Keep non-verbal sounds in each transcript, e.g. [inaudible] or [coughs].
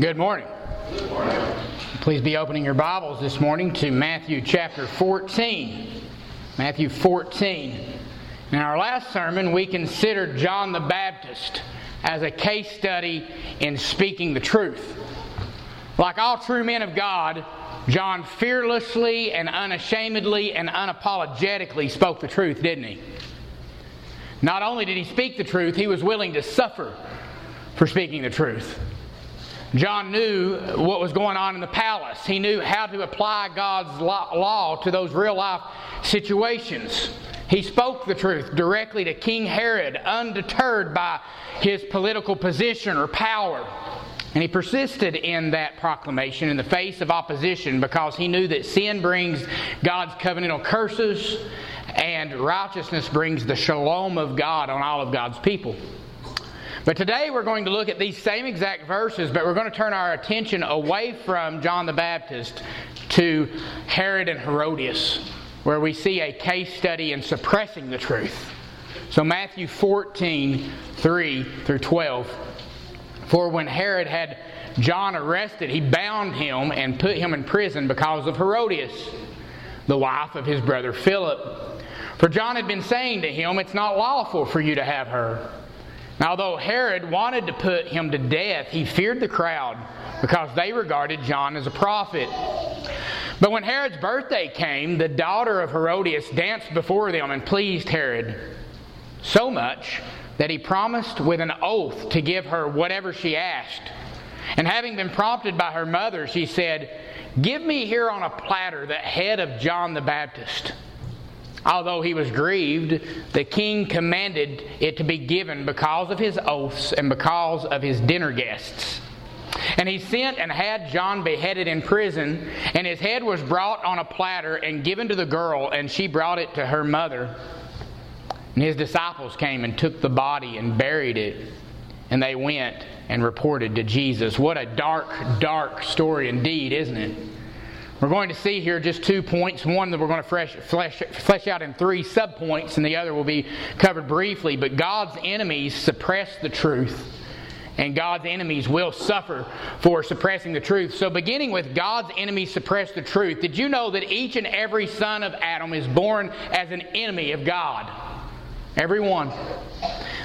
Good morning. Please be opening your Bibles this morning to Matthew chapter 14. Matthew 14. In our last sermon, we considered John the Baptist as a case study in speaking the truth. Like all true men of God, John fearlessly and unashamedly and unapologetically spoke the truth, didn't he? Not only did he speak the truth, he was willing to suffer for speaking the truth. John knew what was going on in the palace. He knew how to apply God's law to those real life situations. He spoke the truth directly to King Herod, undeterred by his political position or power. And he persisted in that proclamation in the face of opposition because he knew that sin brings God's covenantal curses and righteousness brings the shalom of God on all of God's people. But today we're going to look at these same exact verses, but we're going to turn our attention away from John the Baptist to Herod and Herodias, where we see a case study in suppressing the truth. So, Matthew 14, 3 through 12. For when Herod had John arrested, he bound him and put him in prison because of Herodias, the wife of his brother Philip. For John had been saying to him, It's not lawful for you to have her. Now, although Herod wanted to put him to death, he feared the crowd because they regarded John as a prophet. But when Herod's birthday came, the daughter of Herodias danced before them and pleased Herod so much that he promised with an oath to give her whatever she asked. And having been prompted by her mother, she said, Give me here on a platter the head of John the Baptist. Although he was grieved, the king commanded it to be given because of his oaths and because of his dinner guests. And he sent and had John beheaded in prison, and his head was brought on a platter and given to the girl, and she brought it to her mother. And his disciples came and took the body and buried it, and they went and reported to Jesus. What a dark, dark story indeed, isn't it? We're going to see here just two points. One that we're going to flesh, flesh out in three subpoints, and the other will be covered briefly. But God's enemies suppress the truth, and God's enemies will suffer for suppressing the truth. So, beginning with God's enemies suppress the truth, did you know that each and every son of Adam is born as an enemy of God? Every one.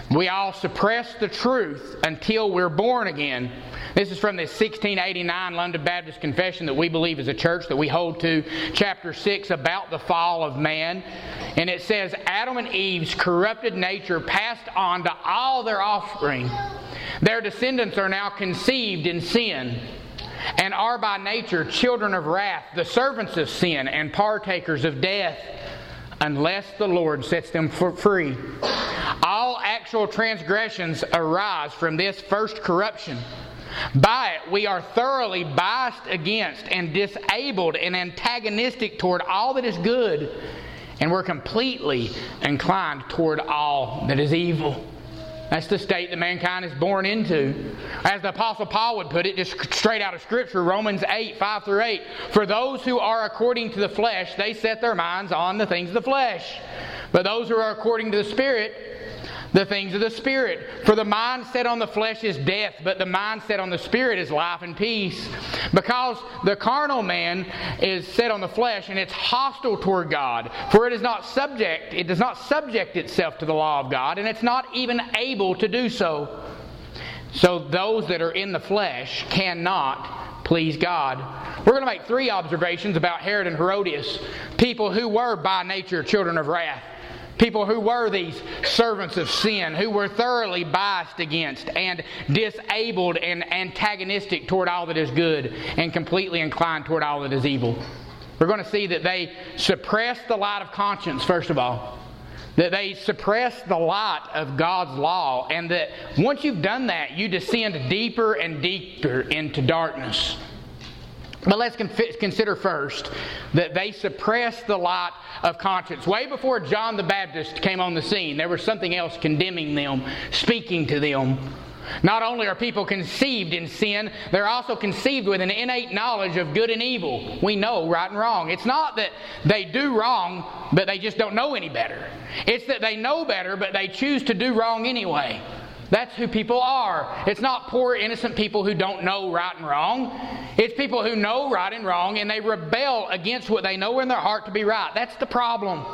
We all suppress the truth until we're born again. This is from the 1689 London Baptist Confession that we believe is a church that we hold to, chapter 6, about the fall of man. And it says, Adam and Eve's corrupted nature passed on to all their offspring. Their descendants are now conceived in sin and are by nature children of wrath, the servants of sin, and partakers of death, unless the Lord sets them free. All actual transgressions arise from this first corruption. By it, we are thoroughly biased against and disabled and antagonistic toward all that is good, and we're completely inclined toward all that is evil. That's the state that mankind is born into. As the Apostle Paul would put it, just straight out of Scripture, Romans 8, 5 through 8. For those who are according to the flesh, they set their minds on the things of the flesh. But those who are according to the Spirit, the things of the Spirit. For the mind set on the flesh is death, but the mind set on the Spirit is life and peace. Because the carnal man is set on the flesh and it's hostile toward God. For it is not subject, it does not subject itself to the law of God, and it's not even able to do so. So those that are in the flesh cannot please God. We're going to make three observations about Herod and Herodias, people who were by nature children of wrath. People who were these servants of sin, who were thoroughly biased against and disabled and antagonistic toward all that is good and completely inclined toward all that is evil. We're going to see that they suppress the light of conscience, first of all. That they suppress the light of God's law, and that once you've done that, you descend deeper and deeper into darkness. But let's consider first that they suppressed the light of conscience. Way before John the Baptist came on the scene, there was something else condemning them, speaking to them. Not only are people conceived in sin, they're also conceived with an innate knowledge of good and evil. We know right and wrong. It's not that they do wrong, but they just don't know any better. It's that they know better, but they choose to do wrong anyway. That's who people are. It's not poor, innocent people who don't know right and wrong. It's people who know right and wrong and they rebel against what they know in their heart to be right. That's the problem.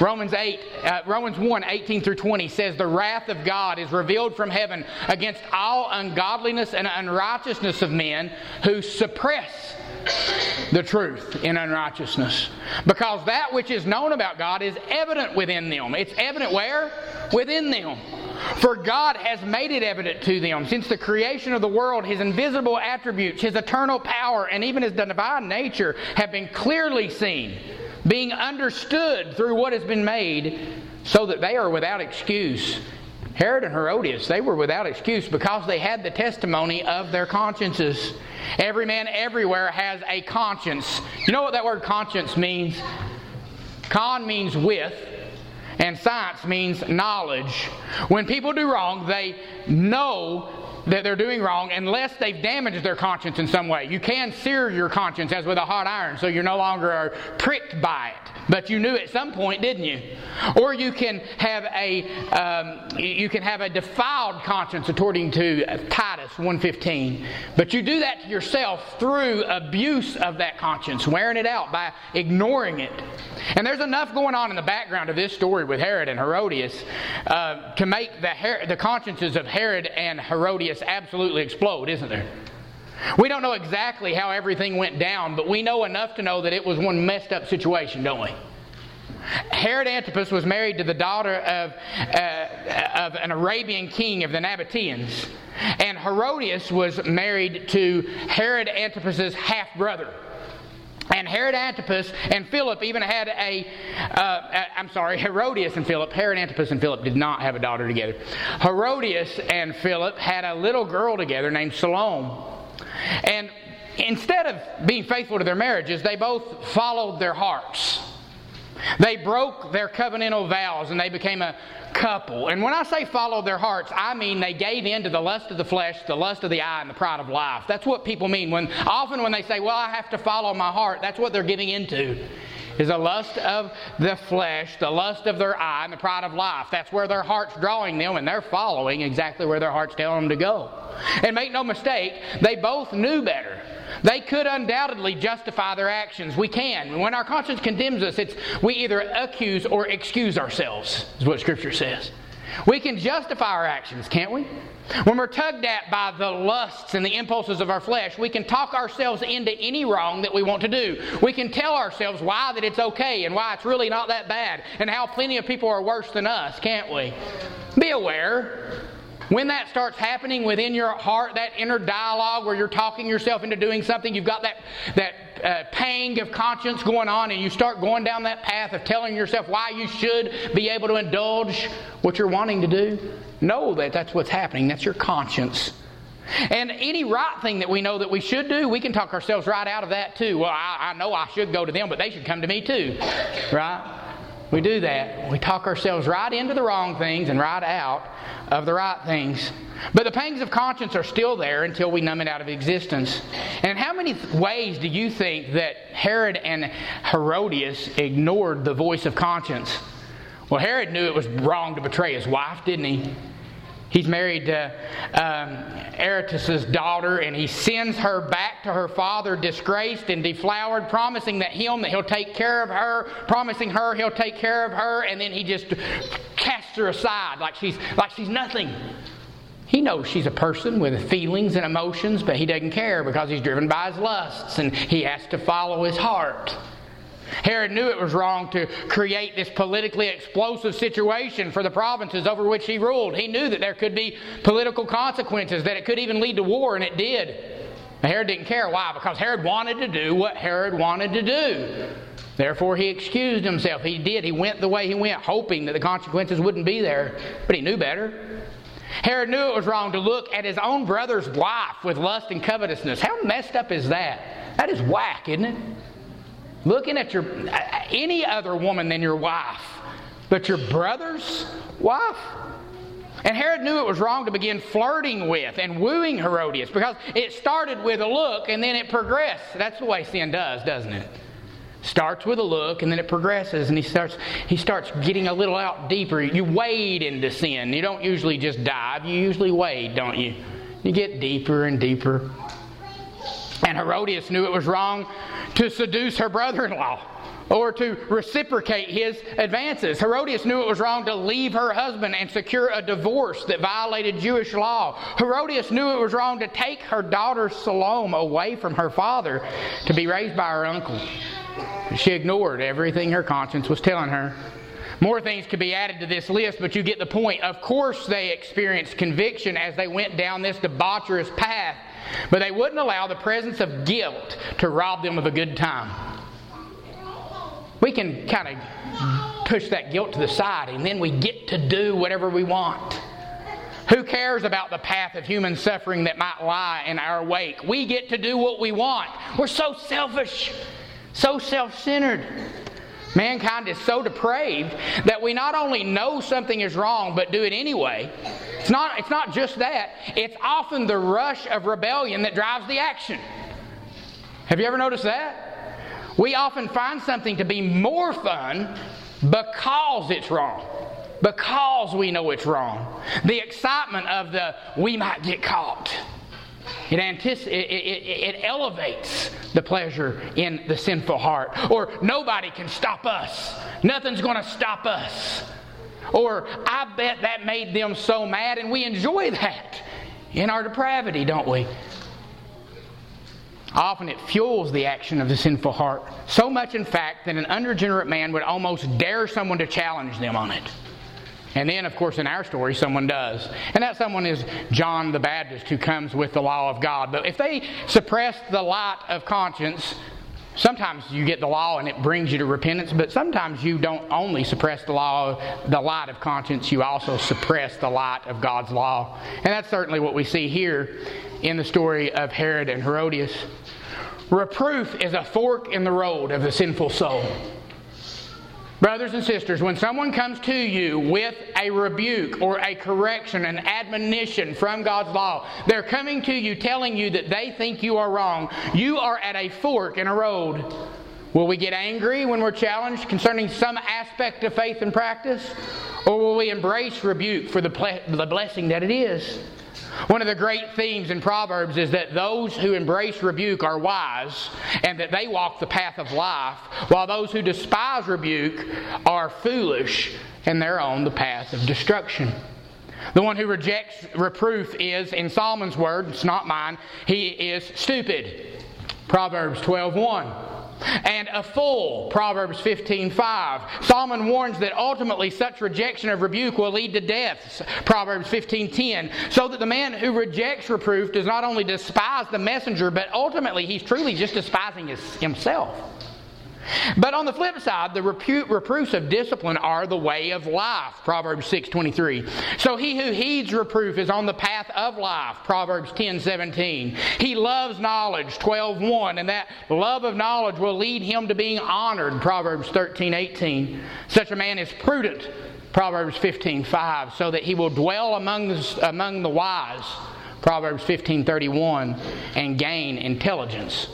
Romans 8, uh, Romans 1, 18 through 20 says, The wrath of God is revealed from heaven against all ungodliness and unrighteousness of men who suppress the truth in unrighteousness. Because that which is known about God is evident within them. It's evident where? Within them. For God has made it evident to them since the creation of the world, his invisible attributes, his eternal power, and even his divine nature have been clearly seen, being understood through what has been made, so that they are without excuse. Herod and Herodias, they were without excuse because they had the testimony of their consciences. Every man everywhere has a conscience. You know what that word conscience means? Con means with, and science means knowledge. When people do wrong, they know that they're doing wrong unless they've damaged their conscience in some way. You can sear your conscience as with a hot iron so you're no longer pricked by it. But you knew at some point, didn't you? Or you can have a um, you can have a defiled conscience, according to Titus 1:15. But you do that to yourself through abuse of that conscience, wearing it out by ignoring it. And there's enough going on in the background of this story with Herod and Herodias uh, to make the, Her- the consciences of Herod and Herodias absolutely explode, isn't there? We don't know exactly how everything went down, but we know enough to know that it was one messed up situation, don't we? Herod Antipas was married to the daughter of, uh, of an Arabian king of the Nabateans, and Herodias was married to Herod Antipas's half brother. And Herod Antipas and Philip even had a. am uh, sorry, Herodias and Philip. Herod Antipas and Philip did not have a daughter together. Herodias and Philip had a little girl together named Salome. And instead of being faithful to their marriages, they both followed their hearts. They broke their covenantal vows and they became a couple. And when I say follow their hearts, I mean they gave in to the lust of the flesh, the lust of the eye, and the pride of life. That's what people mean. When often when they say, "Well, I have to follow my heart," that's what they're giving into. Is the lust of the flesh, the lust of their eye, and the pride of life. That's where their heart's drawing them, and they're following exactly where their heart's telling them to go. And make no mistake, they both knew better. They could undoubtedly justify their actions. We can. When our conscience condemns us, it's we either accuse or excuse ourselves, is what Scripture says. We can justify our actions, can't we? When we're tugged at by the lusts and the impulses of our flesh, we can talk ourselves into any wrong that we want to do. We can tell ourselves why that it's okay and why it's really not that bad and how plenty of people are worse than us, can't we? Be aware when that starts happening within your heart, that inner dialogue where you're talking yourself into doing something, you've got that, that uh, pang of conscience going on, and you start going down that path of telling yourself why you should be able to indulge what you're wanting to do, know that that's what's happening. That's your conscience. And any right thing that we know that we should do, we can talk ourselves right out of that too. Well, I, I know I should go to them, but they should come to me too. Right? We do that. We talk ourselves right into the wrong things and right out of the right things. But the pangs of conscience are still there until we numb it out of existence. And how many ways do you think that Herod and Herodias ignored the voice of conscience? Well, Herod knew it was wrong to betray his wife, didn't he? He's married to um, daughter, and he sends her back to her father, disgraced and deflowered, promising that him that he'll take care of her, promising her he'll take care of her, and then he just casts her aside like she's like she's nothing. He knows she's a person with feelings and emotions, but he doesn't care because he's driven by his lusts and he has to follow his heart. Herod knew it was wrong to create this politically explosive situation for the provinces over which he ruled. He knew that there could be political consequences, that it could even lead to war, and it did. Herod didn't care. Why? Because Herod wanted to do what Herod wanted to do. Therefore, he excused himself. He did. He went the way he went, hoping that the consequences wouldn't be there, but he knew better. Herod knew it was wrong to look at his own brother's wife with lust and covetousness. How messed up is that? That is whack, isn't it? Looking at your any other woman than your wife, but your brother's wife. And Herod knew it was wrong to begin flirting with and wooing Herodias because it started with a look and then it progressed. That's the way sin does, doesn't it? Starts with a look and then it progresses and he starts he starts getting a little out deeper. You wade into sin. You don't usually just dive, you usually wade, don't you? You get deeper and deeper. And Herodias knew it was wrong to seduce her brother in law or to reciprocate his advances. Herodias knew it was wrong to leave her husband and secure a divorce that violated Jewish law. Herodias knew it was wrong to take her daughter Salome away from her father to be raised by her uncle. She ignored everything her conscience was telling her. More things could be added to this list, but you get the point. Of course, they experienced conviction as they went down this debaucherous path, but they wouldn't allow the presence of guilt to rob them of a good time. We can kind of push that guilt to the side, and then we get to do whatever we want. Who cares about the path of human suffering that might lie in our wake? We get to do what we want. We're so selfish, so self centered. Mankind is so depraved that we not only know something is wrong but do it anyway. It's not, it's not just that, it's often the rush of rebellion that drives the action. Have you ever noticed that? We often find something to be more fun because it's wrong. Because we know it's wrong. The excitement of the we might get caught. It, antici- it, it, it, elevates the pleasure in the sinful heart. Or nobody can stop us. Nothing's going to stop us. Or I bet that made them so mad, and we enjoy that in our depravity, don't we? Often it fuels the action of the sinful heart. So much, in fact, that an unregenerate man would almost dare someone to challenge them on it. And then, of course, in our story, someone does. And that someone is John the Baptist who comes with the law of God. But if they suppress the light of conscience, sometimes you get the law and it brings you to repentance, but sometimes you don't only suppress the law, the light of conscience, you also suppress the light of God's law. And that's certainly what we see here in the story of Herod and Herodias. Reproof is a fork in the road of the sinful soul. Brothers and sisters, when someone comes to you with a rebuke or a correction, an admonition from God's law, they're coming to you telling you that they think you are wrong. You are at a fork in a road. Will we get angry when we're challenged concerning some aspect of faith and practice? Or will we embrace rebuke for the, ple- the blessing that it is? One of the great themes in Proverbs is that those who embrace rebuke are wise and that they walk the path of life, while those who despise rebuke are foolish and they're on the path of destruction. The one who rejects reproof is, in Solomon's word, it's not mine, he is stupid. Proverbs 12 1 and a fool. Proverbs 15:5. Solomon warns that ultimately such rejection of rebuke will lead to death. Proverbs 15:10. So that the man who rejects reproof does not only despise the messenger, but ultimately he's truly just despising his, himself. But on the flip side, the reproofs of discipline are the way of life. Proverbs 6:23. So he who heeds reproof is on the path of life. Proverbs 10:17. He loves knowledge. 12:1, and that love of knowledge will lead him to being honored. Proverbs 13:18. Such a man is prudent. Proverbs 15:5, so that he will dwell among the, among the wise. Proverbs 15:31, and gain intelligence.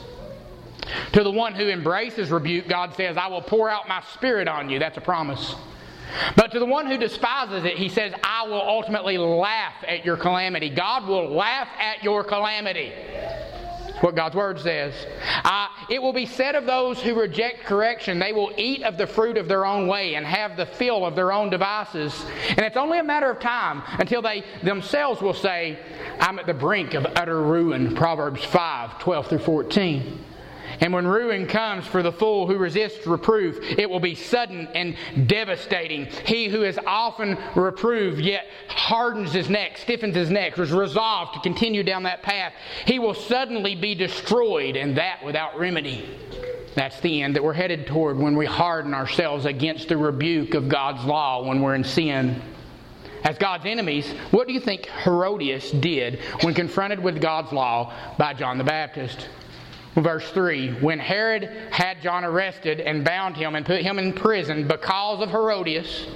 To the one who embraces rebuke, God says, I will pour out my spirit on you. That's a promise. But to the one who despises it, he says, I will ultimately laugh at your calamity. God will laugh at your calamity. That's what God's word says. Uh, it will be said of those who reject correction, they will eat of the fruit of their own way and have the fill of their own devices. And it's only a matter of time until they themselves will say, I'm at the brink of utter ruin. Proverbs 5 12 through 14. And when ruin comes for the fool who resists reproof, it will be sudden and devastating. He who is often reproved yet hardens his neck, stiffens his neck, is resolved to continue down that path, he will suddenly be destroyed, and that without remedy. That's the end that we're headed toward when we harden ourselves against the rebuke of God's law when we're in sin. As God's enemies, what do you think Herodias did when confronted with God's law by John the Baptist? Verse 3 When Herod had John arrested and bound him and put him in prison because of Herodias,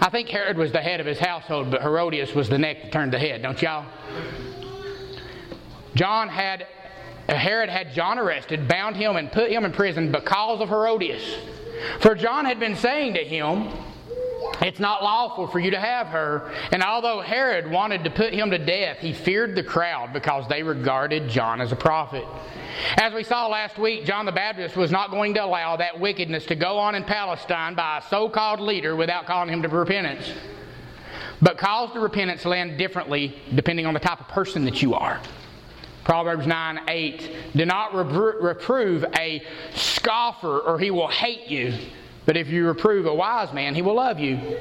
I think Herod was the head of his household, but Herodias was the neck that turned the head, don't y'all? John had Herod had John arrested, bound him, and put him in prison because of Herodias. For John had been saying to him, it's not lawful for you to have her. And although Herod wanted to put him to death, he feared the crowd because they regarded John as a prophet. As we saw last week, John the Baptist was not going to allow that wickedness to go on in Palestine by a so called leader without calling him to repentance. But calls to repentance land differently depending on the type of person that you are. Proverbs 9 8. Do not reprove a scoffer, or he will hate you. But if you reprove a wise man, he will love you.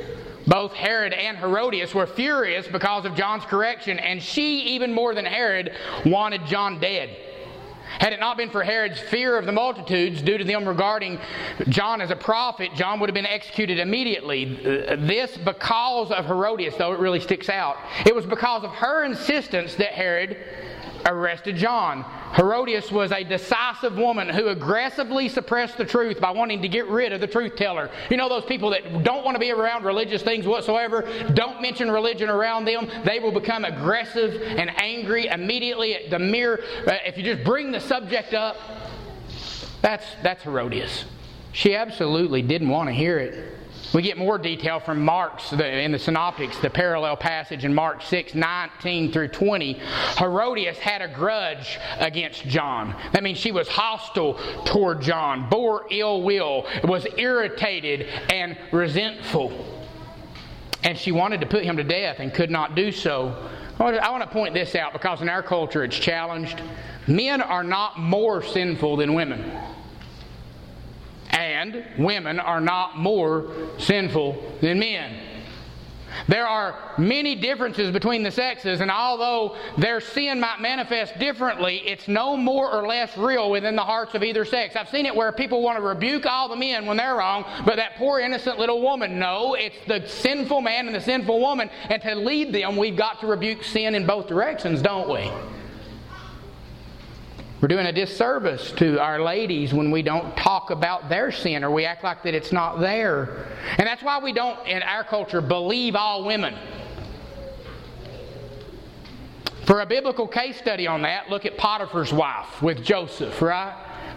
Both Herod and Herodias were furious because of John's correction, and she, even more than Herod, wanted John dead. Had it not been for Herod's fear of the multitudes due to them regarding John as a prophet, John would have been executed immediately. This because of Herodias, though it really sticks out. It was because of her insistence that Herod arrested John. Herodias was a decisive woman who aggressively suppressed the truth by wanting to get rid of the truth teller. You know those people that don't want to be around religious things whatsoever, don't mention religion around them, they will become aggressive and angry immediately at the mere uh, if you just bring the subject up. That's that's Herodias. She absolutely didn't want to hear it. We get more detail from Mark's in the Synoptics, the parallel passage in Mark 6 19 through 20. Herodias had a grudge against John. That means she was hostile toward John, bore ill will, was irritated and resentful. And she wanted to put him to death and could not do so. I want to point this out because in our culture it's challenged. Men are not more sinful than women and women are not more sinful than men. There are many differences between the sexes, and although their sin might manifest differently, it's no more or less real within the hearts of either sex. I've seen it where people want to rebuke all the men when they're wrong, but that poor innocent little woman, no, it's the sinful man and the sinful woman, and to lead them, we've got to rebuke sin in both directions, don't we? We're doing a disservice to our ladies when we don't talk about their sin or we act like that it's not there. And that's why we don't, in our culture, believe all women. For a biblical case study on that, look at Potiphar's wife with Joseph, right?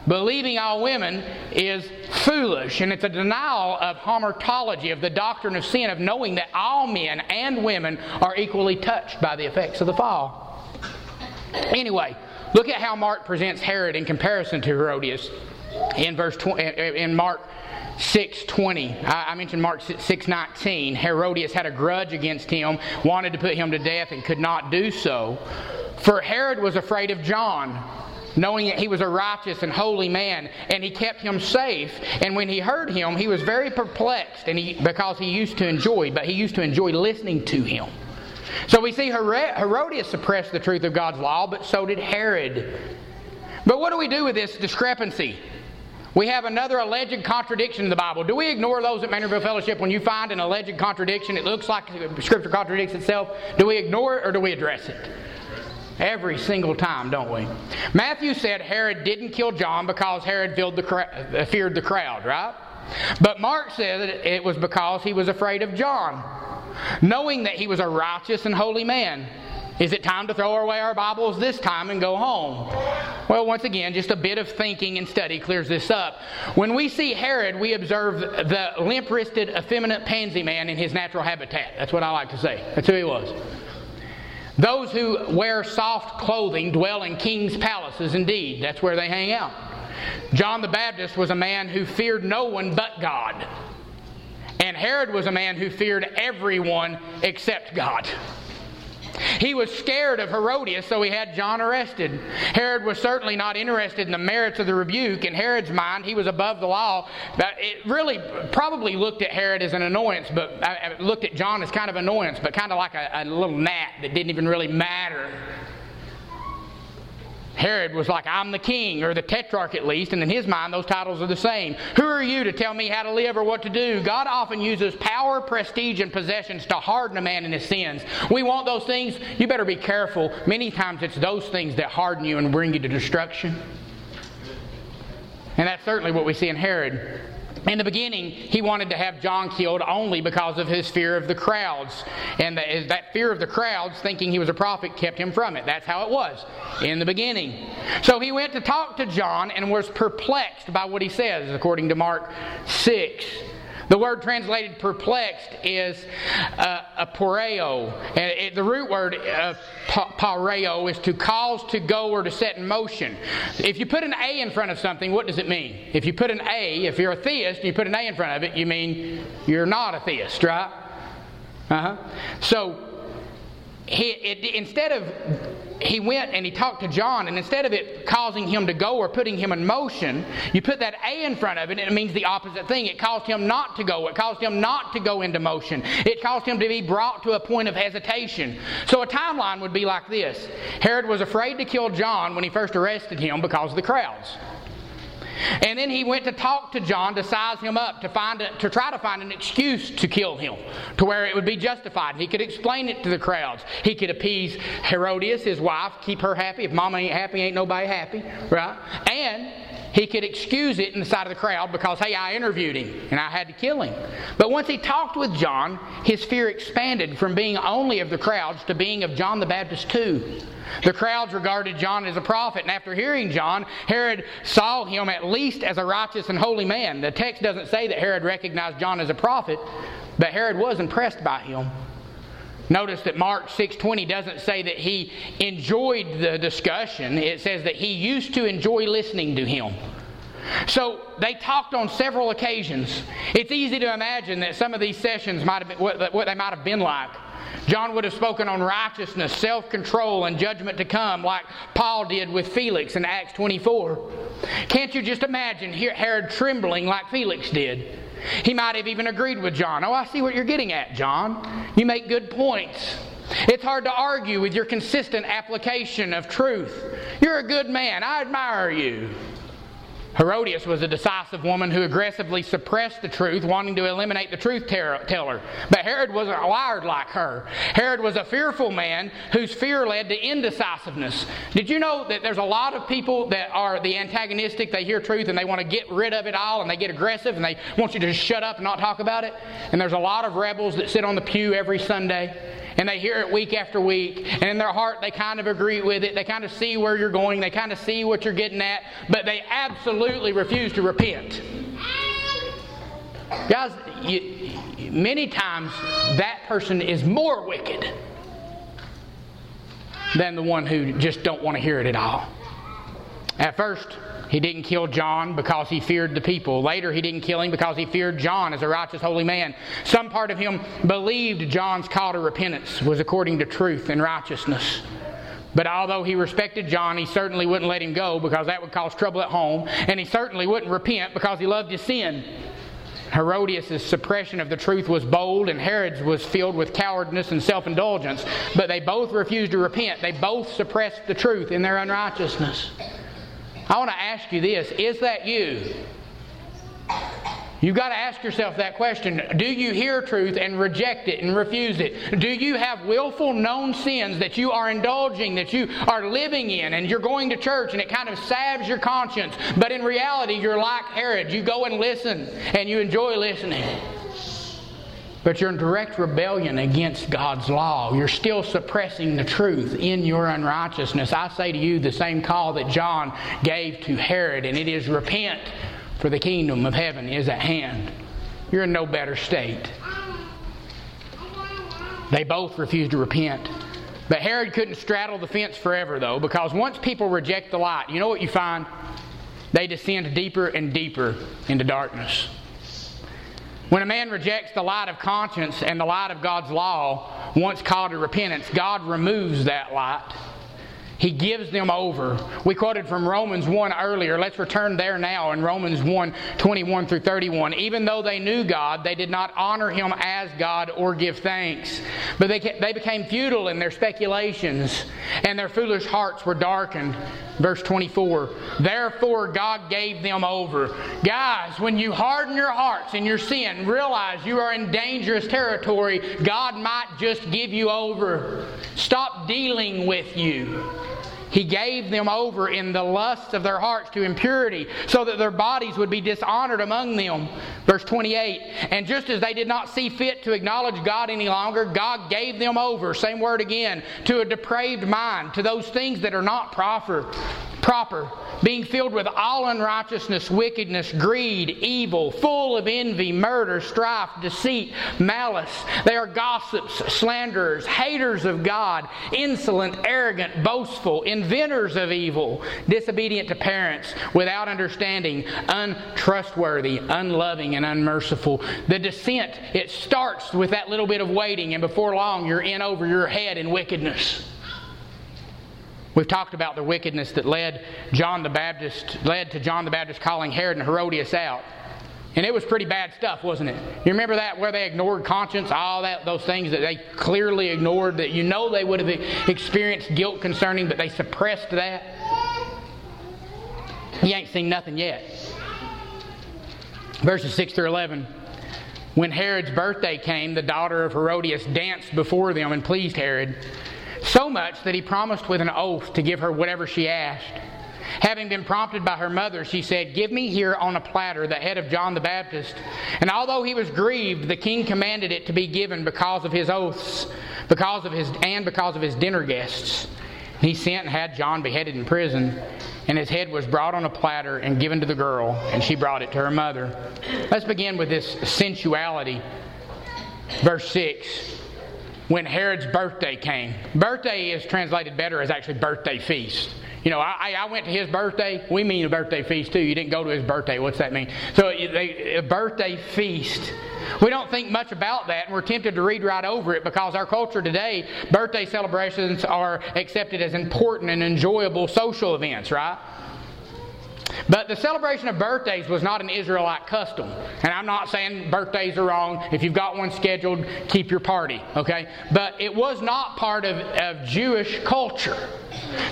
Believing all women is foolish, and it's a denial of hamartology, of the doctrine of sin, of knowing that all men and women are equally touched by the effects of the fall. Anyway, Look at how Mark presents Herod in comparison to Herodias in verse 20, in Mark 6:20. I mentioned Mark 6:19. Herodias had a grudge against him, wanted to put him to death and could not do so. For Herod was afraid of John, knowing that he was a righteous and holy man, and he kept him safe. And when he heard him, he was very perplexed, and he, because he used to enjoy, but he used to enjoy listening to him. So we see Herodias suppressed the truth of God's law, but so did Herod. But what do we do with this discrepancy? We have another alleged contradiction in the Bible. Do we ignore those at Manorville Fellowship when you find an alleged contradiction? It looks like Scripture contradicts itself. Do we ignore it or do we address it? Every single time, don't we? Matthew said Herod didn't kill John because Herod feared the crowd, right? But Mark said it was because he was afraid of John knowing that he was a righteous and holy man. Is it time to throw away our Bibles this time and go home? Well, once again, just a bit of thinking and study clears this up. When we see Herod, we observe the limp wristed, effeminate pansy man in his natural habitat. That's what I like to say. That's who he was. Those who wear soft clothing dwell in king's palaces, indeed. That's where they hang out. John the Baptist was a man who feared no one but God. And Herod was a man who feared everyone except God. He was scared of Herodias, so he had John arrested. Herod was certainly not interested in the merits of the rebuke. In Herod's mind, he was above the law. But it really probably looked at Herod as an annoyance, but uh, looked at John as kind of annoyance, but kind of like a, a little gnat that didn't even really matter. Herod was like, I'm the king, or the tetrarch at least, and in his mind, those titles are the same. Who are you to tell me how to live or what to do? God often uses power, prestige, and possessions to harden a man in his sins. We want those things. You better be careful. Many times it's those things that harden you and bring you to destruction. And that's certainly what we see in Herod. In the beginning, he wanted to have John killed only because of his fear of the crowds. And that fear of the crowds, thinking he was a prophet, kept him from it. That's how it was in the beginning. So he went to talk to John and was perplexed by what he says, according to Mark 6. The word translated perplexed is uh, a poreo. And it, the root word uh, pareo is to cause to go or to set in motion. If you put an A in front of something, what does it mean? If you put an A, if you're a theist and you put an A in front of it, you mean you're not a theist, right? Uh huh. So he, it, instead of he went and he talked to John, and instead of it causing him to go or putting him in motion, you put that A in front of it, and it means the opposite thing. It caused him not to go. It caused him not to go into motion. It caused him to be brought to a point of hesitation. So a timeline would be like this Herod was afraid to kill John when he first arrested him because of the crowds. And then he went to talk to John to size him up, to, find a, to try to find an excuse to kill him, to where it would be justified. He could explain it to the crowds. He could appease Herodias, his wife, keep her happy. If mama ain't happy, ain't nobody happy, right? And he could excuse it in the sight of the crowd because, hey, I interviewed him and I had to kill him. But once he talked with John, his fear expanded from being only of the crowds to being of John the Baptist too. The crowds regarded John as a prophet, and after hearing John, Herod saw him at least as a righteous and holy man. The text doesn't say that Herod recognized John as a prophet, but Herod was impressed by him. Notice that Mark 6:20 doesn't say that he enjoyed the discussion. It says that he used to enjoy listening to him. So they talked on several occasions. It's easy to imagine that some of these sessions might have been what, what they might have been like. John would have spoken on righteousness, self control, and judgment to come, like Paul did with Felix in Acts 24. Can't you just imagine Herod trembling like Felix did? He might have even agreed with John. Oh, I see what you're getting at, John. You make good points. It's hard to argue with your consistent application of truth. You're a good man. I admire you. Herodias was a decisive woman who aggressively suppressed the truth, wanting to eliminate the truth teller. But Herod wasn't wired like her. Herod was a fearful man whose fear led to indecisiveness. Did you know that there's a lot of people that are the antagonistic? They hear truth and they want to get rid of it all and they get aggressive and they want you to shut up and not talk about it. And there's a lot of rebels that sit on the pew every Sunday and they hear it week after week, and in their heart they kind of agree with it. They kind of see where you're going, they kind of see what you're getting at, but they absolutely refuse to repent. Guys, you, many times that person is more wicked than the one who just don't want to hear it at all. At first, he didn't kill John because he feared the people. Later, he didn't kill him because he feared John as a righteous, holy man. Some part of him believed John's call to repentance was according to truth and righteousness. But although he respected John, he certainly wouldn't let him go because that would cause trouble at home, and he certainly wouldn't repent because he loved his sin. Herodias' suppression of the truth was bold, and Herod's was filled with cowardice and self indulgence. But they both refused to repent. They both suppressed the truth in their unrighteousness. I want to ask you this is that you? You've got to ask yourself that question. Do you hear truth and reject it and refuse it? Do you have willful known sins that you are indulging, that you are living in, and you're going to church and it kind of salves your conscience, but in reality you're like Herod. You go and listen and you enjoy listening. But you're in direct rebellion against God's law. You're still suppressing the truth in your unrighteousness. I say to you the same call that John gave to Herod, and it is repent, for the kingdom of heaven is at hand. You're in no better state. They both refused to repent. But Herod couldn't straddle the fence forever, though, because once people reject the light, you know what you find? They descend deeper and deeper into darkness. When a man rejects the light of conscience and the light of God's law, once called to repentance, God removes that light he gives them over. We quoted from Romans 1 earlier. Let's return there now in Romans 1 21 through 31. Even though they knew God, they did not honor him as God or give thanks. But they, they became futile in their speculations, and their foolish hearts were darkened. Verse 24. Therefore, God gave them over. Guys, when you harden your hearts in your sin, realize you are in dangerous territory. God might just give you over. Stop dealing with you. He gave them over in the lusts of their hearts to impurity, so that their bodies would be dishonored among them. Verse 28 And just as they did not see fit to acknowledge God any longer, God gave them over, same word again, to a depraved mind, to those things that are not proper proper, being filled with all unrighteousness, wickedness, greed, evil, full of envy, murder, strife, deceit, malice. They are gossips, slanderers, haters of God, insolent, arrogant, boastful, inventors of evil, disobedient to parents, without understanding, untrustworthy, unloving, and unmerciful. The descent, it starts with that little bit of waiting, and before long, you're in over your head in wickedness. We've talked about the wickedness that led John the Baptist led to John the Baptist calling Herod and Herodias out. And it was pretty bad stuff, wasn't it? You remember that where they ignored conscience, all that those things that they clearly ignored that you know they would have experienced guilt concerning, but they suppressed that. You ain't seen nothing yet. Verses 6 through 11. When Herod's birthday came, the daughter of Herodias danced before them and pleased Herod. So much that he promised with an oath to give her whatever she asked. Having been prompted by her mother, she said, Give me here on a platter the head of John the Baptist. And although he was grieved, the king commanded it to be given because of his oaths, because of his and because of his dinner guests. He sent and had John beheaded in prison, and his head was brought on a platter and given to the girl, and she brought it to her mother. Let's begin with this sensuality. Verse 6 when Herod's birthday came. Birthday is translated better as actually birthday feast. You know, I, I went to his birthday. We mean a birthday feast too. You didn't go to his birthday. What's that mean? So they, a birthday feast. We don't think much about that, and we're tempted to read right over it because our culture today, birthday celebrations are accepted as important and enjoyable social events, right? But the celebration of birthdays was not an Israelite custom. And I'm not saying birthdays are wrong. If you've got one scheduled, keep your party, okay? But it was not part of, of Jewish culture.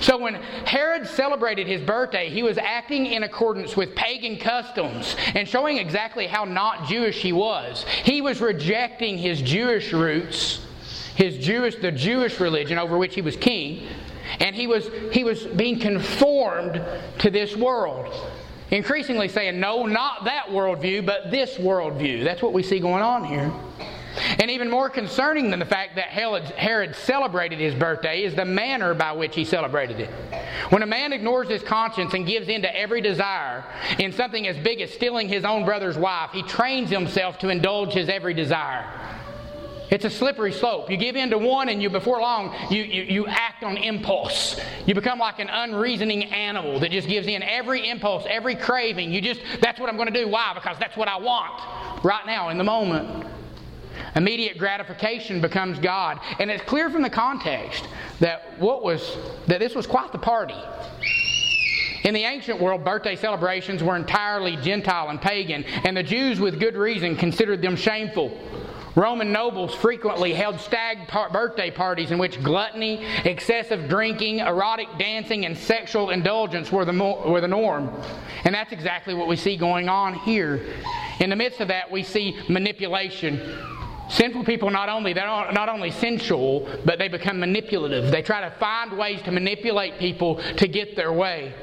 So when Herod celebrated his birthday, he was acting in accordance with pagan customs and showing exactly how not Jewish he was. He was rejecting his Jewish roots, his Jewish the Jewish religion over which he was king, and he was, he was being conformed to this world. Increasingly saying, no, not that worldview, but this worldview. That's what we see going on here. And even more concerning than the fact that Herod celebrated his birthday is the manner by which he celebrated it. When a man ignores his conscience and gives in to every desire in something as big as stealing his own brother's wife, he trains himself to indulge his every desire. It's a slippery slope. You give in to one, and you before long you, you, you act on impulse. You become like an unreasoning animal that just gives in every impulse, every craving. You just that's what I'm going to do. Why? Because that's what I want right now in the moment. Immediate gratification becomes God, and it's clear from the context that what was that this was quite the party. In the ancient world, birthday celebrations were entirely Gentile and pagan, and the Jews, with good reason, considered them shameful. Roman nobles frequently held stag par- birthday parties in which gluttony, excessive drinking, erotic dancing, and sexual indulgence were the, mo- were the norm. And that's exactly what we see going on here. In the midst of that, we see manipulation. Sinful people not only they're not only sensual, but they become manipulative. They try to find ways to manipulate people to get their way.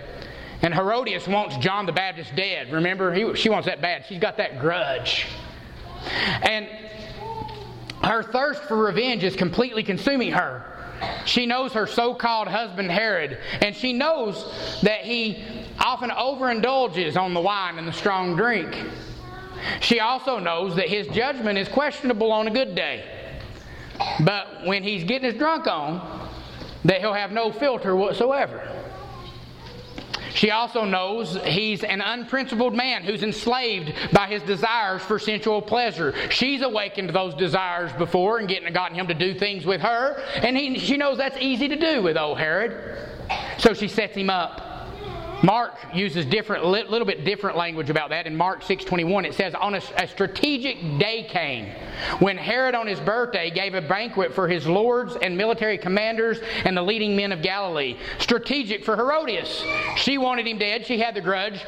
And Herodias wants John the Baptist dead. Remember, he, she wants that bad. She's got that grudge. And her thirst for revenge is completely consuming her. She knows her so called husband Herod, and she knows that he often overindulges on the wine and the strong drink. She also knows that his judgment is questionable on a good day. But when he's getting his drunk on, that he'll have no filter whatsoever. She also knows he's an unprincipled man who's enslaved by his desires for sensual pleasure. She's awakened those desires before and getting, gotten him to do things with her, and he, she knows that's easy to do with old Herod. So she sets him up. Mark uses different, little bit different language about that. In Mark 6:21, it says, "On a, a, strategic day came when Herod, on his birthday, gave a banquet for his lords and military commanders and the leading men of Galilee. Strategic for Herodias. She wanted him dead. She had the grudge.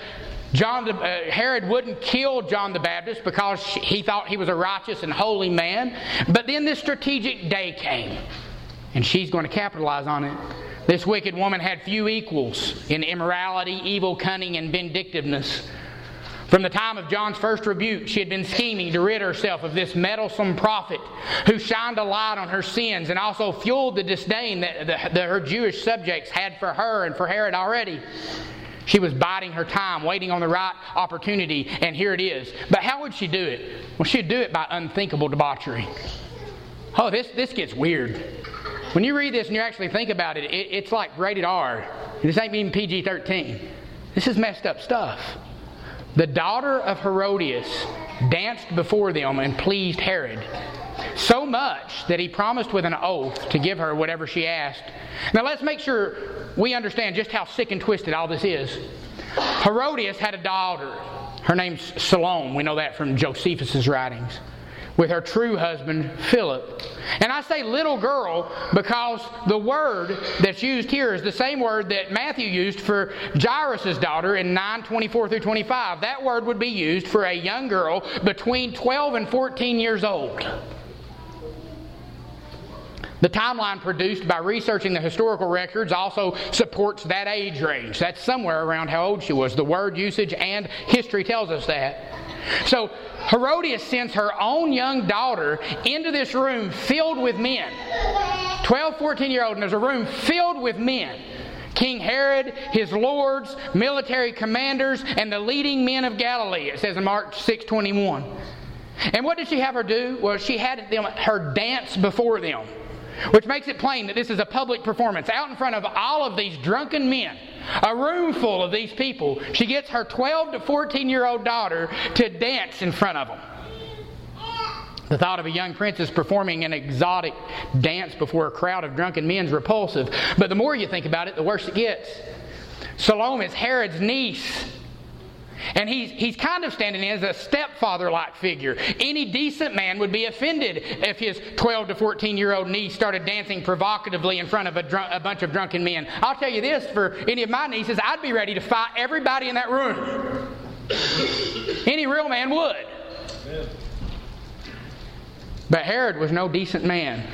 John the, uh, Herod wouldn't kill John the Baptist because he thought he was a righteous and holy man. But then this strategic day came, and she's going to capitalize on it." This wicked woman had few equals in immorality, evil, cunning, and vindictiveness. From the time of John's first rebuke, she had been scheming to rid herself of this meddlesome prophet who shined a light on her sins and also fueled the disdain that, that, that her Jewish subjects had for her and for Herod already. She was biding her time, waiting on the right opportunity, and here it is. But how would she do it? Well, she'd do it by unthinkable debauchery. Oh, this, this gets weird. When you read this and you actually think about it, it it's like rated R. This ain't even PG 13. This is messed up stuff. The daughter of Herodias danced before them and pleased Herod so much that he promised with an oath to give her whatever she asked. Now let's make sure we understand just how sick and twisted all this is. Herodias had a daughter. Her name's Salome. We know that from Josephus's writings with her true husband, Philip. And I say little girl because the word that's used here is the same word that Matthew used for Jairus' daughter in 9 24 through 25. That word would be used for a young girl between 12 and 14 years old. The timeline produced by researching the historical records also supports that age range. That's somewhere around how old she was. The word usage and history tells us that. So Herodias sends her own young daughter into this room filled with men. 12, 14 year old, and there's a room filled with men. King Herod, his lords, military commanders, and the leading men of Galilee, it says in Mark 6 21. And what did she have her do? Well, she had them, her dance before them, which makes it plain that this is a public performance out in front of all of these drunken men a room full of these people. She gets her 12 to 14 year old daughter to dance in front of them. The thought of a young princess performing an exotic dance before a crowd of drunken men is repulsive, but the more you think about it, the worse it gets. Salome is Herod's niece. And he's, he's kind of standing as a stepfather like figure. Any decent man would be offended if his 12 to 14 year old niece started dancing provocatively in front of a, drunk, a bunch of drunken men. I'll tell you this for any of my nieces, I'd be ready to fight everybody in that room. [coughs] Any real man would. But Herod was no decent man.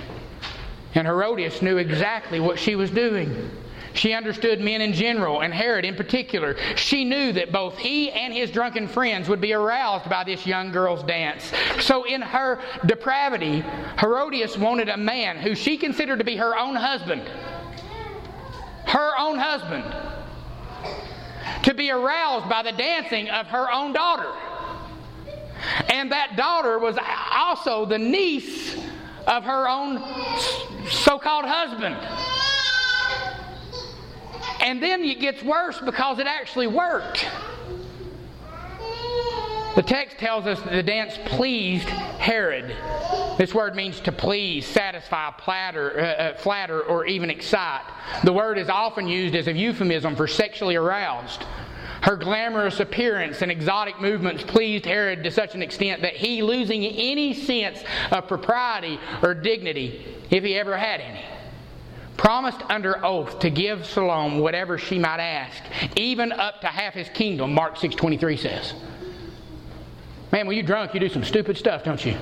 And Herodias knew exactly what she was doing. She understood men in general, and Herod in particular. She knew that both he and his drunken friends would be aroused by this young girl's dance. So, in her depravity, Herodias wanted a man who she considered to be her own husband. Her own husband. To be aroused by the dancing of her own daughter. And that daughter was also the niece of her own so called husband. And then it gets worse because it actually worked. The text tells us that the dance pleased Herod. This word means to please, satisfy, platter, uh, uh, flatter, or even excite. The word is often used as a euphemism for sexually aroused. Her glamorous appearance and exotic movements pleased Herod to such an extent that he, losing any sense of propriety or dignity, if he ever had any, promised under oath to give Salome whatever she might ask, even up to half his kingdom, Mark 6.23 says. Man, when you're drunk, you do some stupid stuff, don't you?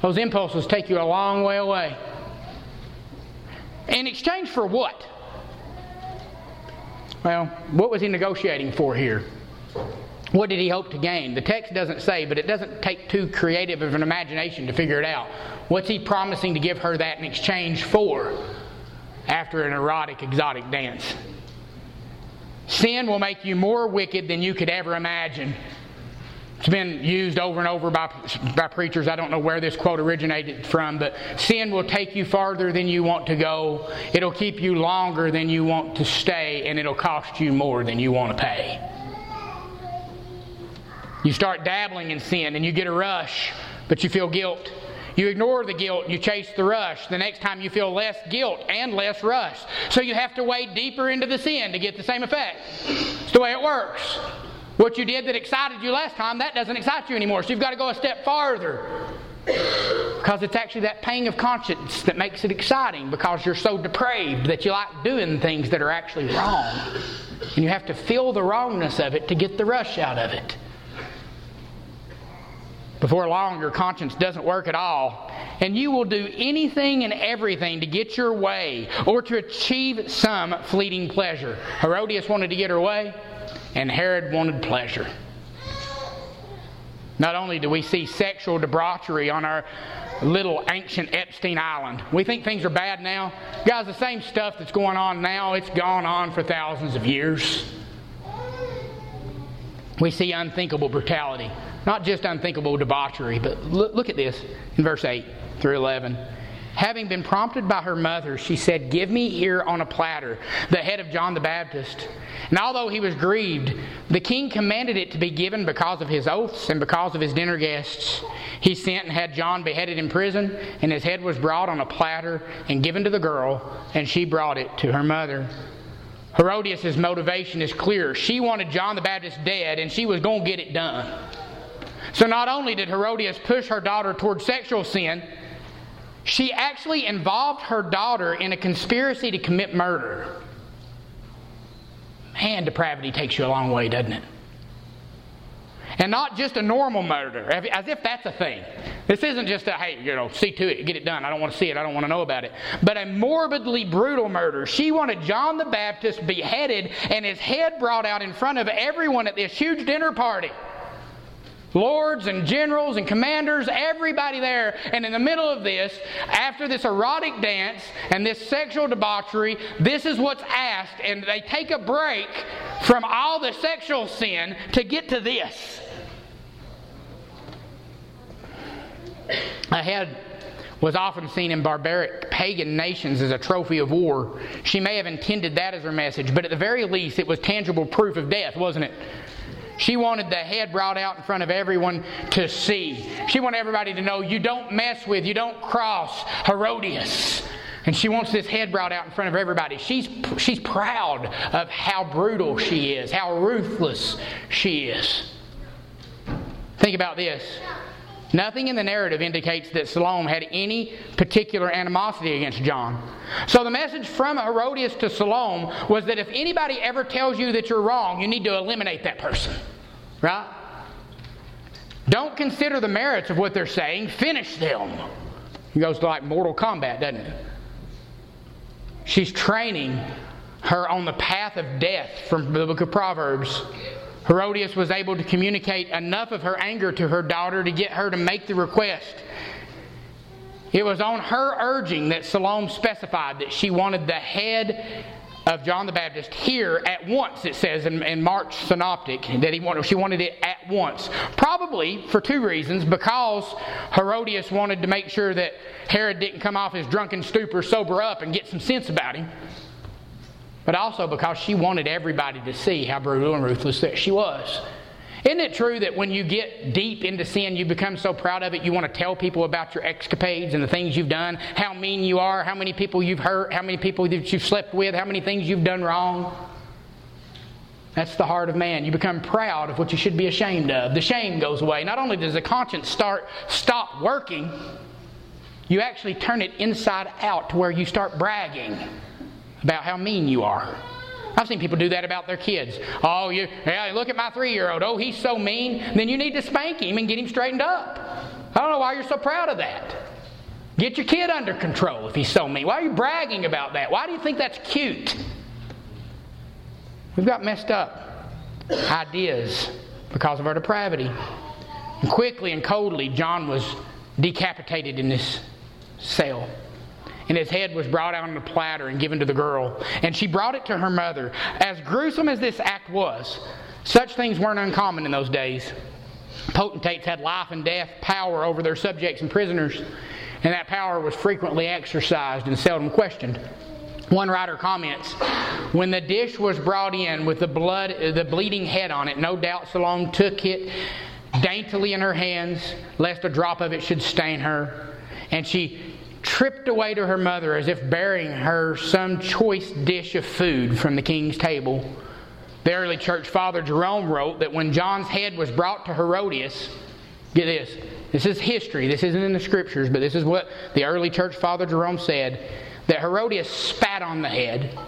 Those impulses take you a long way away. In exchange for what? Well, what was he negotiating for here? What did he hope to gain? The text doesn't say, but it doesn't take too creative of an imagination to figure it out. What's he promising to give her that in exchange for? After an erotic, exotic dance. Sin will make you more wicked than you could ever imagine. It's been used over and over by, by preachers. I don't know where this quote originated from, but sin will take you farther than you want to go. It'll keep you longer than you want to stay, and it'll cost you more than you want to pay. You start dabbling in sin and you get a rush, but you feel guilt. You ignore the guilt you chase the rush. The next time you feel less guilt and less rush. So you have to wade deeper into the sin to get the same effect. It's the way it works. What you did that excited you last time, that doesn't excite you anymore. So you've got to go a step farther. Because it's actually that pang of conscience that makes it exciting because you're so depraved that you like doing things that are actually wrong. And you have to feel the wrongness of it to get the rush out of it. Before long, your conscience doesn't work at all, and you will do anything and everything to get your way or to achieve some fleeting pleasure. Herodias wanted to get her way, and Herod wanted pleasure. Not only do we see sexual debauchery on our little ancient Epstein Island, we think things are bad now. Guys, the same stuff that's going on now, it's gone on for thousands of years. We see unthinkable brutality. Not just unthinkable debauchery, but look, look at this in verse 8 through 11. Having been prompted by her mother, she said, Give me here on a platter the head of John the Baptist. And although he was grieved, the king commanded it to be given because of his oaths and because of his dinner guests. He sent and had John beheaded in prison, and his head was brought on a platter and given to the girl, and she brought it to her mother. Herodias' motivation is clear. She wanted John the Baptist dead, and she was going to get it done. So not only did Herodias push her daughter toward sexual sin, she actually involved her daughter in a conspiracy to commit murder. Man, depravity takes you a long way, doesn't it? And not just a normal murder, as if that's a thing. This isn't just a, hey, you know, see to it, get it done. I don't want to see it, I don't want to know about it. But a morbidly brutal murder. She wanted John the Baptist beheaded and his head brought out in front of everyone at this huge dinner party lords and generals and commanders, everybody there. And in the middle of this, after this erotic dance and this sexual debauchery, this is what's asked. And they take a break from all the sexual sin to get to this. A head was often seen in barbaric pagan nations as a trophy of war. She may have intended that as her message, but at the very least, it was tangible proof of death, wasn't it? She wanted the head brought out in front of everyone to see. She wanted everybody to know you don't mess with, you don't cross Herodias. And she wants this head brought out in front of everybody. She's, she's proud of how brutal she is, how ruthless she is. Think about this. Nothing in the narrative indicates that Salome had any particular animosity against John. So the message from Herodias to Salome was that if anybody ever tells you that you're wrong, you need to eliminate that person. Right? Don't consider the merits of what they're saying, finish them. It goes to like Mortal Kombat, doesn't it? She's training her on the path of death from the book of Proverbs. Herodias was able to communicate enough of her anger to her daughter to get her to make the request. It was on her urging that Salome specified that she wanted the head of John the Baptist here at once, it says in, in Mark's Synoptic, that he wanted, she wanted it at once. Probably for two reasons. Because Herodias wanted to make sure that Herod didn't come off his drunken stupor, sober up, and get some sense about him but also because she wanted everybody to see how brutal and ruthless that she was. Isn't it true that when you get deep into sin, you become so proud of it, you want to tell people about your escapades and the things you've done, how mean you are, how many people you've hurt, how many people that you've slept with, how many things you've done wrong? That's the heart of man. You become proud of what you should be ashamed of. The shame goes away. Not only does the conscience start stop working, you actually turn it inside out to where you start bragging about how mean you are. I've seen people do that about their kids. Oh, you, yeah, look at my three year old. Oh, he's so mean. Then you need to spank him and get him straightened up. I don't know why you're so proud of that. Get your kid under control if he's so mean. Why are you bragging about that? Why do you think that's cute? We've got messed up ideas because of our depravity. And quickly and coldly, John was decapitated in this cell and his head was brought out on a platter and given to the girl. And she brought it to her mother. As gruesome as this act was, such things weren't uncommon in those days. Potentates had life and death power over their subjects and prisoners, and that power was frequently exercised and seldom questioned. One writer comments, when the dish was brought in with the blood, the bleeding head on it, no doubt Salome took it daintily in her hands, lest a drop of it should stain her. And she tripped away to her mother as if bearing her some choice dish of food from the king's table. The early church father Jerome wrote that when John's head was brought to Herodias, get this, this is history, this isn't in the scriptures, but this is what the early church father Jerome said that Herodias spat on the head,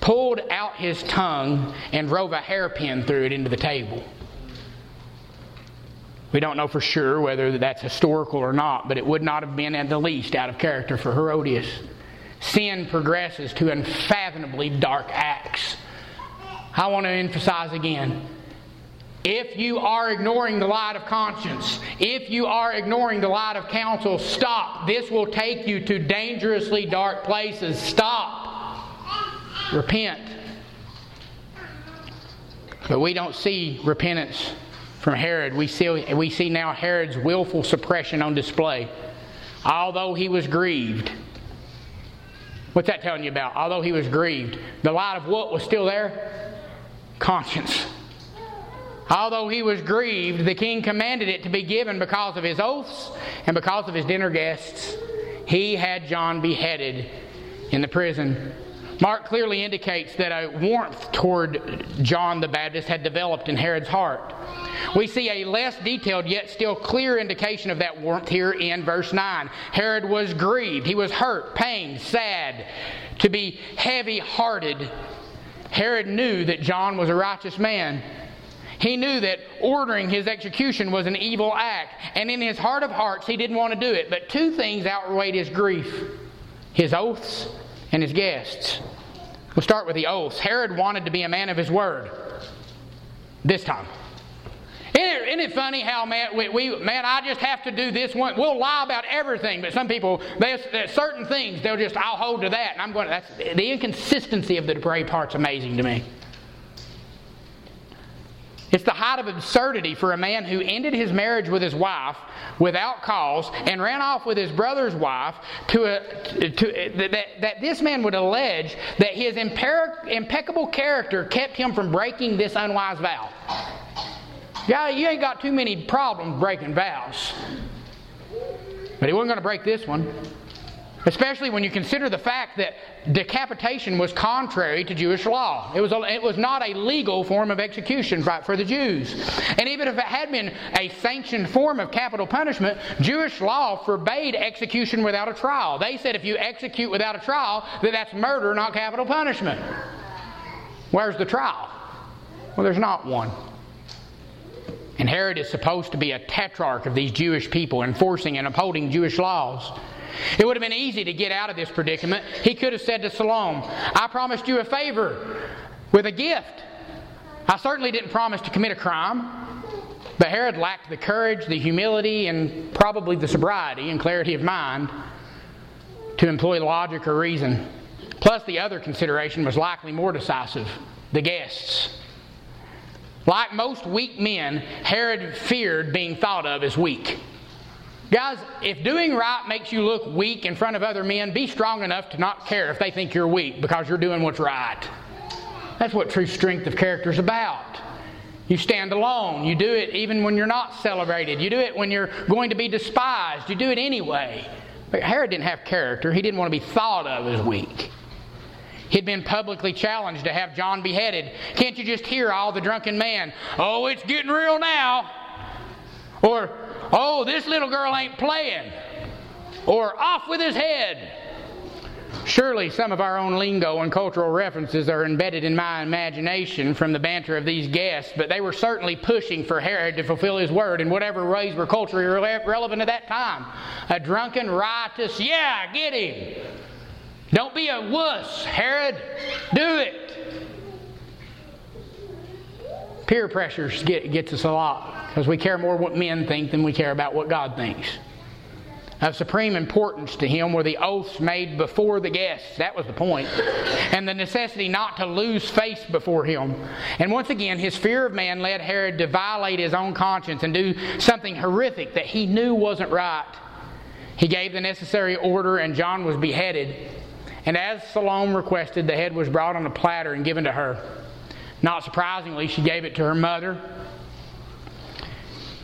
pulled out his tongue, and drove a hairpin through it into the table. We don't know for sure whether that's historical or not, but it would not have been at the least out of character for Herodias. Sin progresses to unfathomably dark acts. I want to emphasize again If you are ignoring the light of conscience, if you are ignoring the light of counsel, stop. This will take you to dangerously dark places. Stop. Repent. But we don't see repentance from Herod. We see, we see now Herod's willful suppression on display. Although he was grieved. What's that telling you about? Although he was grieved. The light of what was still there? Conscience. Although he was grieved, the king commanded it to be given because of his oaths and because of his dinner guests. He had John beheaded in the prison. Mark clearly indicates that a warmth toward John the Baptist had developed in Herod's heart. We see a less detailed yet still clear indication of that warmth here in verse 9. Herod was grieved, he was hurt, pained, sad, to be heavy hearted. Herod knew that John was a righteous man. He knew that ordering his execution was an evil act, and in his heart of hearts, he didn't want to do it. But two things outweighed his grief his oaths and his guests. We'll start with the oaths. Herod wanted to be a man of his word this time. Isn't it, isn't it funny how, man, we, we, man, I just have to do this one. We'll lie about everything, but some people, there's, certain things, they'll just, I'll hold to that. And I'm going, that's, the inconsistency of the depraved part's amazing to me. It's the height of absurdity for a man who ended his marriage with his wife without cause and ran off with his brother's wife to, a, to that, that this man would allege that his impeccable character kept him from breaking this unwise vow. Yeah, you ain't got too many problems breaking vows. But he wasn't going to break this one. Especially when you consider the fact that decapitation was contrary to Jewish law. It was, a, it was not a legal form of execution for the Jews. And even if it had been a sanctioned form of capital punishment, Jewish law forbade execution without a trial. They said if you execute without a trial, that that's murder, not capital punishment. Where's the trial? Well, there's not one. And Herod is supposed to be a tetrarch of these Jewish people, enforcing and upholding Jewish laws. It would have been easy to get out of this predicament. He could have said to Salome, I promised you a favor with a gift. I certainly didn't promise to commit a crime. But Herod lacked the courage, the humility, and probably the sobriety and clarity of mind to employ logic or reason. Plus, the other consideration was likely more decisive the guests. Like most weak men, Herod feared being thought of as weak. Guys, if doing right makes you look weak in front of other men, be strong enough to not care if they think you're weak because you're doing what's right. That's what true strength of character is about. You stand alone. You do it even when you're not celebrated. You do it when you're going to be despised. You do it anyway. But Herod didn't have character. He didn't want to be thought of as weak. He'd been publicly challenged to have John beheaded. Can't you just hear all the drunken man? Oh, it's getting real now. Or, oh, this little girl ain't playing. Or, off with his head. Surely some of our own lingo and cultural references are embedded in my imagination from the banter of these guests, but they were certainly pushing for Herod to fulfill his word in whatever ways were culturally relevant at that time. A drunken, riotous, yeah, get him. Don't be a wuss, Herod. Do it. Peer pressures get, gets us a lot because we care more what men think than we care about what God thinks. Of supreme importance to him were the oaths made before the guests. That was the point. And the necessity not to lose face before him. And once again, his fear of man led Herod to violate his own conscience and do something horrific that he knew wasn't right. He gave the necessary order, and John was beheaded. And as Salome requested, the head was brought on a platter and given to her. Not surprisingly, she gave it to her mother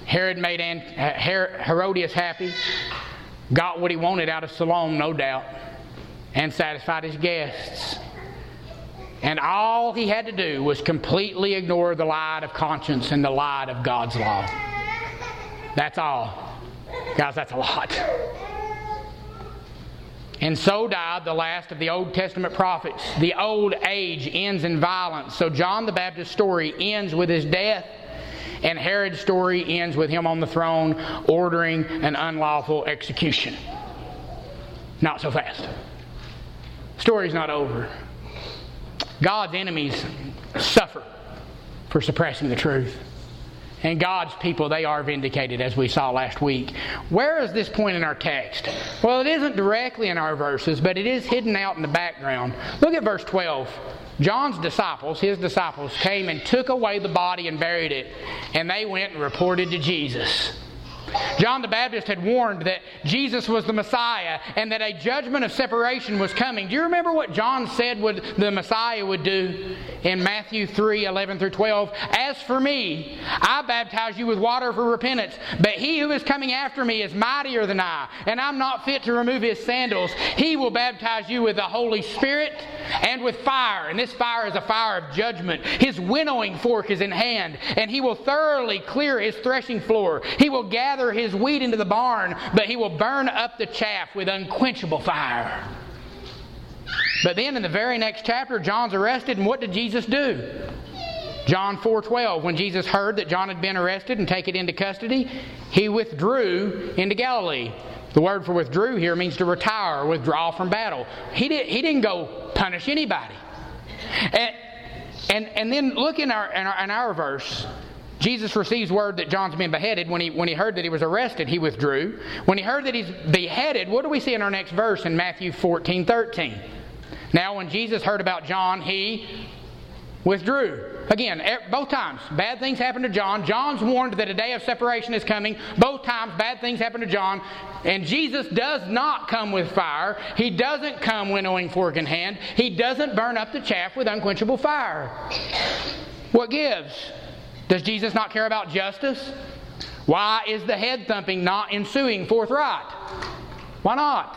Herod made Herodias happy, got what he wanted out of Salome, no doubt, and satisfied his guests. And all he had to do was completely ignore the light of conscience and the light of God's law. That's all. Guys, that's a lot. And so died the last of the Old Testament prophets. The old age ends in violence. So John the Baptist's story ends with his death and Herod's story ends with him on the throne ordering an unlawful execution. Not so fast. Story's not over. God's enemies suffer for suppressing the truth. And God's people, they are vindicated, as we saw last week. Where is this point in our text? Well, it isn't directly in our verses, but it is hidden out in the background. Look at verse 12. John's disciples, his disciples, came and took away the body and buried it, and they went and reported to Jesus. John the Baptist had warned that Jesus was the Messiah and that a judgment of separation was coming. Do you remember what John said would the Messiah would do in Matthew 3 11 through 12? As for me, I baptize you with water for repentance, but he who is coming after me is mightier than I, and I'm not fit to remove his sandals. He will baptize you with the Holy Spirit and with fire, and this fire is a fire of judgment. His winnowing fork is in hand, and he will thoroughly clear his threshing floor. He will gather gather his wheat into the barn, but he will burn up the chaff with unquenchable fire. But then in the very next chapter, John's arrested, and what did Jesus do? John 4:12 when Jesus heard that John had been arrested and taken into custody, he withdrew into Galilee. The word for withdrew here means to retire withdraw from battle. He, did, he didn't go punish anybody. And, and, and then look in our, in our, in our verse. Jesus receives word that John's been beheaded. When he, when he heard that he was arrested, he withdrew. When he heard that he's beheaded, what do we see in our next verse in Matthew 14 13? Now, when Jesus heard about John, he withdrew. Again, both times, bad things happened to John. John's warned that a day of separation is coming. Both times, bad things happen to John. And Jesus does not come with fire. He doesn't come winnowing fork in hand. He doesn't burn up the chaff with unquenchable fire. What gives? Does Jesus not care about justice? Why is the head thumping not ensuing forthright? Why not?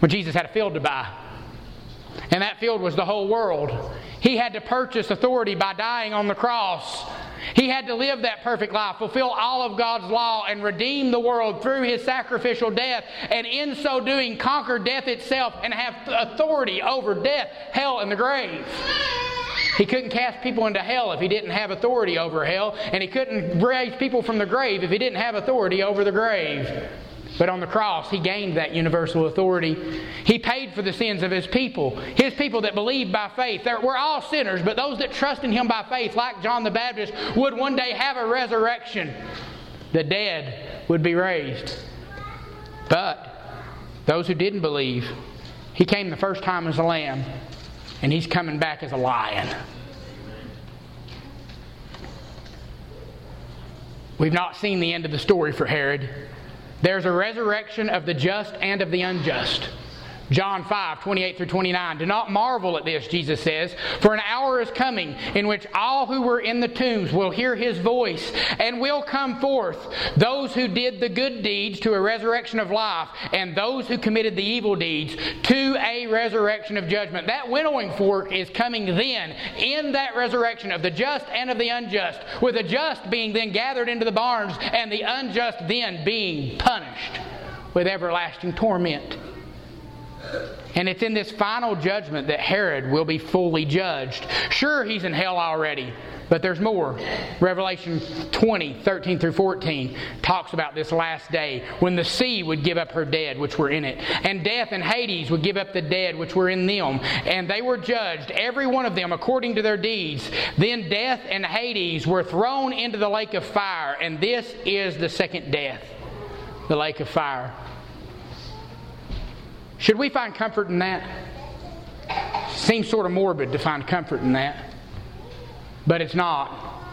Well, Jesus had a field to buy, and that field was the whole world. He had to purchase authority by dying on the cross. He had to live that perfect life, fulfill all of God's law, and redeem the world through his sacrificial death, and in so doing, conquer death itself and have authority over death, hell, and the grave. He couldn't cast people into hell if he didn't have authority over hell, and he couldn't raise people from the grave if he didn't have authority over the grave. But on the cross, he gained that universal authority. He paid for the sins of his people, his people that believe by faith. we're all sinners, but those that trust in him by faith, like John the Baptist, would one day have a resurrection. The dead would be raised. But those who didn't believe, he came the first time as a lamb and he's coming back as a lion. We've not seen the end of the story for Herod. There's a resurrection of the just and of the unjust. John 5, 28 through 29. Do not marvel at this, Jesus says, for an hour is coming in which all who were in the tombs will hear his voice and will come forth, those who did the good deeds to a resurrection of life, and those who committed the evil deeds to a resurrection of judgment. That winnowing fork is coming then in that resurrection of the just and of the unjust, with the just being then gathered into the barns and the unjust then being punished with everlasting torment. And it's in this final judgment that Herod will be fully judged. Sure, he's in hell already, but there's more. Revelation 20, 13 through 14 talks about this last day when the sea would give up her dead, which were in it, and death and Hades would give up the dead, which were in them. And they were judged, every one of them, according to their deeds. Then death and Hades were thrown into the lake of fire, and this is the second death, the lake of fire. Should we find comfort in that? Seems sort of morbid to find comfort in that, but it's not.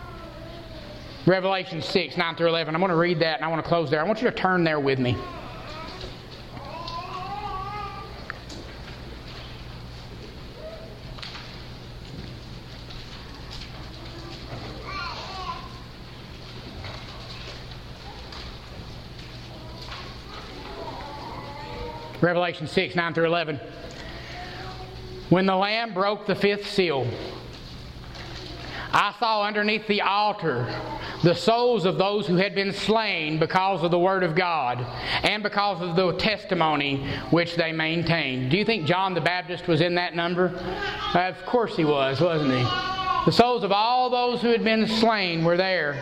Revelation 6, 9 through 11. I'm going to read that and I want to close there. I want you to turn there with me. Revelation 6, 9 through 11. When the Lamb broke the fifth seal, I saw underneath the altar the souls of those who had been slain because of the Word of God and because of the testimony which they maintained. Do you think John the Baptist was in that number? Of course he was, wasn't he? The souls of all those who had been slain were there.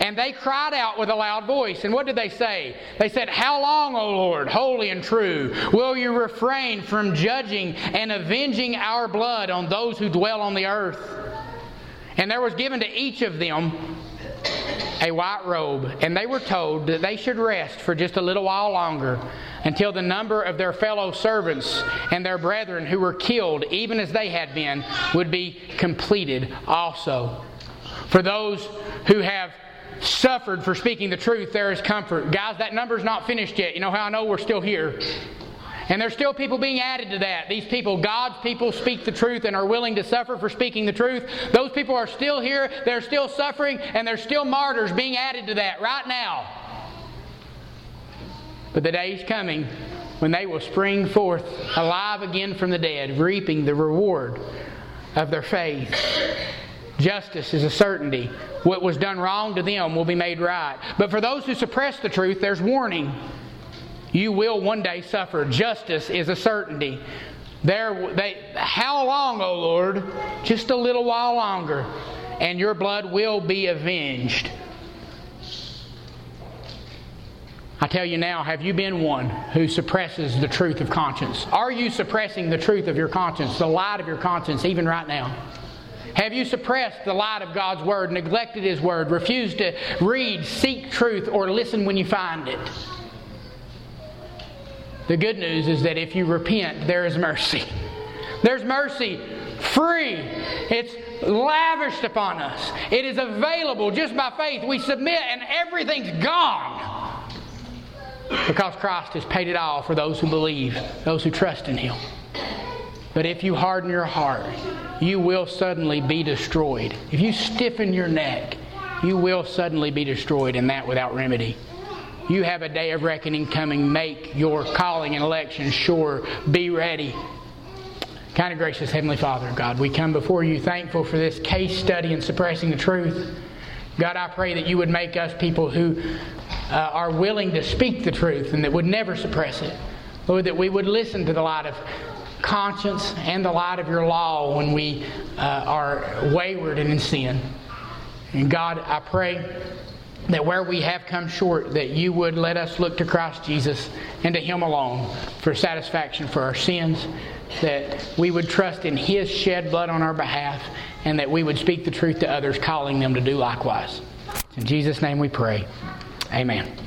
And they cried out with a loud voice. And what did they say? They said, How long, O Lord, holy and true, will you refrain from judging and avenging our blood on those who dwell on the earth? And there was given to each of them a white robe, and they were told that they should rest for just a little while longer until the number of their fellow servants and their brethren who were killed, even as they had been, would be completed also. For those who have suffered for speaking the truth, there is comfort. Guys, that number's not finished yet. You know how I know we're still here? And there's still people being added to that. These people, God's people, speak the truth and are willing to suffer for speaking the truth. Those people are still here, they're still suffering, and there's still martyrs being added to that right now. But the day is coming when they will spring forth alive again from the dead, reaping the reward of their faith. Justice is a certainty. What was done wrong to them will be made right. But for those who suppress the truth, there's warning. You will one day suffer. Justice is a certainty. There, they, how long, O Lord? Just a little while longer, and your blood will be avenged. I tell you now, have you been one who suppresses the truth of conscience? Are you suppressing the truth of your conscience, the light of your conscience, even right now? Have you suppressed the light of God's Word, neglected His Word, refused to read, seek truth, or listen when you find it? The good news is that if you repent, there is mercy. There's mercy free. It's lavished upon us. It is available just by faith. We submit and everything's gone. Because Christ has paid it all for those who believe, those who trust in Him. But if you harden your heart, you will suddenly be destroyed. If you stiffen your neck, you will suddenly be destroyed, and that without remedy. You have a day of reckoning coming. Make your calling and election sure. Be ready. Kind of gracious Heavenly Father, God, we come before you thankful for this case study in suppressing the truth. God, I pray that you would make us people who uh, are willing to speak the truth and that would never suppress it. Lord, that we would listen to the light of conscience and the light of your law when we uh, are wayward and in sin. And God, I pray that where we have come short, that you would let us look to Christ Jesus and to Him alone for satisfaction for our sins, that we would trust in His shed blood on our behalf, and that we would speak the truth to others, calling them to do likewise. In Jesus' name we pray. Amen.